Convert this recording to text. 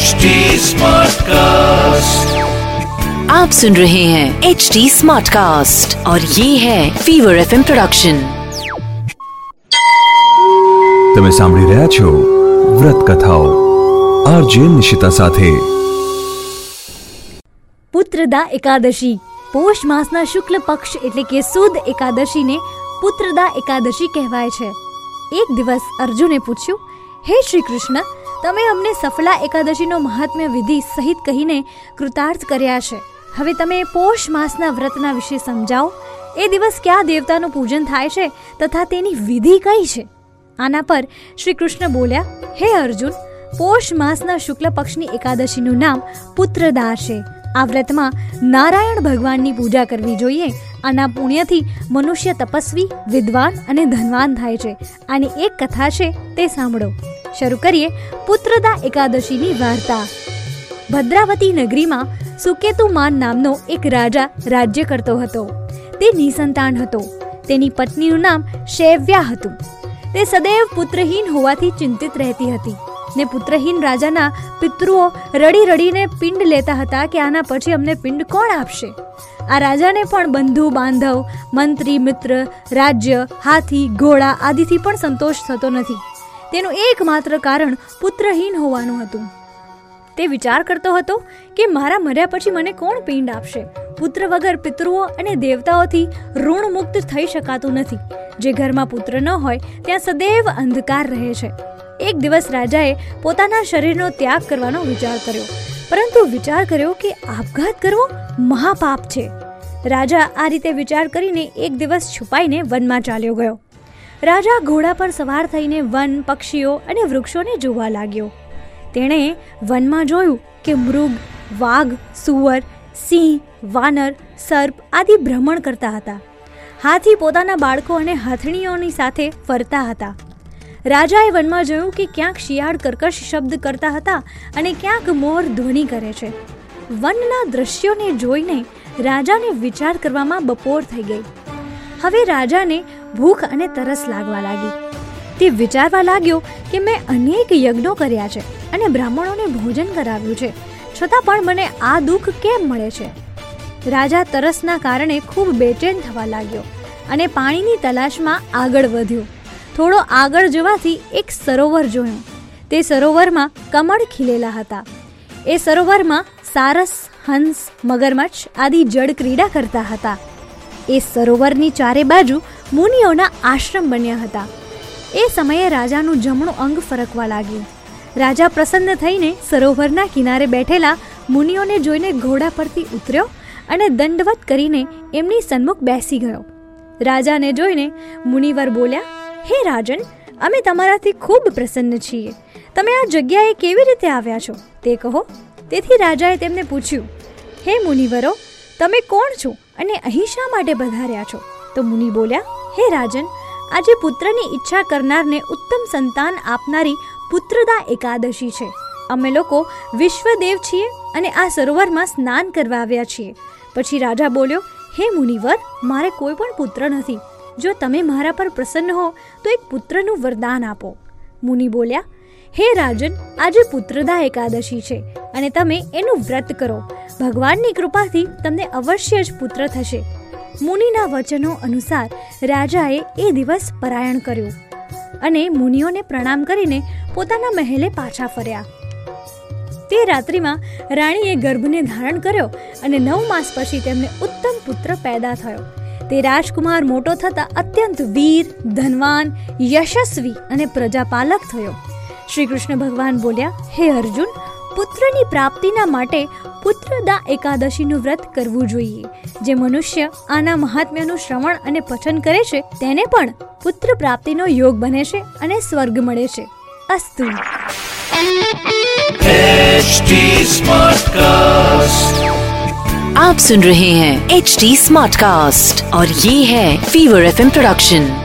HD Smartcast. आप सुन रहे हैं एच डी स्मार्ट कास्ट और ये है फीवर एफ प्रोडक्शन તમે સાંભળી રહ્યા છો વ્રત કથાઓ આરજે નિશિતા સાથે પુત્રદા એકાદશી પોષ માસના શુક્લ પક્ષ એટલે કે સુદ એકાદશીને પુત્રદા એકાદશી કહેવાય છે એક દિવસ અર્જુને પૂછ્યું હે શ્રી કૃષ્ણ તમે અમને સફલા એકાદશીનો મહાત્મ્ય વિધિ સહિત કહીને કૃતાર્થ કર્યા છે. હવે તમે પોષ માસના વ્રતના વિશે સમજાવો. એ દિવસ કયા દેવતાનું પૂજન થાય છે તથા તેની વિધિ કઈ છે? આના પર શ્રી કૃષ્ણ બોલ્યા, હે અર્જુન, પોષ માસના શુક્લ પક્ષની એકાદશીનું નામ પુત્રદા છે. આ વ્રતમાં નારાયણ ભગવાનની પૂજા કરવી જોઈએ. આના પુણ્યથી મનુષ્ય તપસ્વી, વિદ્વાન અને ધનવાન થાય છે. આની એક કથા છે, તે સાંભળો. શરૂ કરીએ પુત્રદા એકાદશીની વાર્તા. ભદ્રાવતી નગરીમાં સુકેતુમાન નામનો એક રાજા રાજ્ય કરતો હતો. તે નિસંતાન હતો. તેની પત્નીનું નામ શૈવ્યા હતું. તે સદૈવ પુત્રહીન હોવાથી ચિંતિત રહેતી હતી. ને પુત્રહીન રાજાના પિતૃઓ રડી રડીને પિંડ લેતા હતા કે આના પછી અમને પિંડ કોણ આપશે? આ રાજાને પણ બંધુ, બાંધવ, મંત્રી, મિત્ર, રાજ્ય, હાથી, ઘોડા આદિથી પણ સંતોષ થતો નથી. તેનું એકમાત્ર કારણ પુત્રહીન હોવાનું હતું. તે વિચાર કરતો હતો કે મારા મર્યા પછી મને કોણ પિંડ આપશે? પુત્ર વગર પિતૃઓ અને દેવતાઓથી ઋણ મુક્ત થઈ શકાતું નથી. જે ઘરમાં પુત્ર ન હોય, ત્યાં સદૈવ અંધકાર રહે છે. એક દિવસ રાજાએ પોતાના શરીરનો ત્યાગ કરવાનો વિચાર કર્યો. પરંતુ વિચાર કર્યો કે આપઘાત કરવો મહાપાપ છે. રાજા આ રીતે વિચાર કરીને એક દિવસ છુપાઈને વનમાં ચાલ્યો ગયો. રાજા ઘોડા પર સવાર થઈને વન, પક્ષીઓ અને વૃક્ષોને જોવા લાગ્યો. તેણે વનમાં જોયું કે મૃગ, વાઘ, સુવર, સિંહ, વાનર, સર્પ આદિ ભ્રમણ કરતા હતા. હાથી પોતાના બાળકો અને હાથણીઓની સાથે ફરતા હતા. રાજાએ વનમાં જોયું કે ક્યાંક શિયાળ કર્કશ શબ્દ કરતા હતા અને ક્યાંક મોર ધ્વનિ કરે છે. વનના દ્રશ્યોને જોઈને રાજાને વિચાર કરવામાં બપોર થઈ ગઈ. હવે રાજાને ભૂખ અને તરસ લાગવા લાગી. તે વિચારવા લાગ્યો કે મેં અનેક યજ્ઞો કર્યા છે અને બ્રાહ્મણોને ભોજન કરાવ્યું છે. છતાં પણ મને આ દુઃખ કેમ મળે છે? રાજા તરસના કારણે ખૂબ બેચેન થવા લાગ્યો અને પાણીની તલાશમાં આગળ વધ્યો. થોડો આગળ જવાથી એક સરોવર જોયું. તે સરોવરમાં કમળ ખીલેલા હતા. એ સરોવરમાં સારસ, હંસ, મગરમચ્છ આદિ જળ ક્રીડા કરતા હતા. એ સરોવરની ચારે બાજુ મુનિઓના આશ્રમ બન્યા હતા. એ સમયે રાજાનું જમણું અંગ ફરકવા લાગ્યું. રાજા પ્રસન્ન થઈને સરોવરના કિનારે બેઠેલા મુનિઓને જોઈને ઘોડા પરથી ઉતર્યો અને દંડવત કરીને એમની સન્મુખ બેસી ગયો. રાજાને જોઈને મુનિવર બોલ્યા, હે રાજન, અમે તમારાથી ખૂબ પ્રસન્ન છીએ. તમે આ જગ્યાએ કેવી રીતે આવ્યા છો? તે કહો. તેથી રાજાએ તેમને પૂછ્યું, હે મુનિવરો, તમે કોણ છો અને અહીં શા માટે પધાર્યા છો? તો મુનિ બોલ્યા હે રાજન, આજે પુત્રની ઈચ્છા કરનારને ઉત્તમ સંતાન આપનારી પુત્રદા એકાદશી છે. અમે લોકો વિશ્વદેવ છીએ અને આ સરોવરમાં સ્નાન કરવા આવ્યા છીએ. પછી રાજા બોલ્યો, હે મુનિવર, મારે કોઈ પણ પુત્ર નથી. જો તમે મારા પર પ્રસન્ન હો, તો એક પુત્રનું વરદાન આપો. મુનિ બોલ્યા, હે રાજન, આજે પુત્રદા એકાદશી છે અને તમે એનું વ્રત કરો. ભગવાનની કૃપાથી તમને અવશ્ય જ પુત્ર થશે. મુનિના વચનો અનુસાર રાજાએ એ દિવસ પરાયણ કર્યું અને મુનિઓને પ્રણામ કરીને પોતાના મહેલે પાછા ફર્યા. તે રાત્રિમાં રાણીએ ગર્ભને ધારણ કર્યો અને નવ માસ પછી તેમને ઉત્તમ પુત્ર પેદા થયો. તે રાજકુમાર મોટો થતા અત્યંત વીર, ધનવાન, યશસ્વી અને પ્રજાપાલક થયો. શ્રી કૃષ્ણ ભગવાન બોલ્યા, હે અર્જુન પુત્રની પ્રાપ્તિના માટે પુત્રદા એકાદશીનું વ્રત કરવું જોઈએ જે મનુષ્ય આના મહાત્મ્યનું શ્રવણ અને પઠન કરે છે તેને પણ પુત્ર પ્રાપ્તિનો યોગ બને છે અને સ્વર્ગ મળે છે અસ્તુ HD Smartcast. आप सुन रहे हैं एच डी स्मार्ट कास्ट और ये है फीवर एफ प्रोडक्शन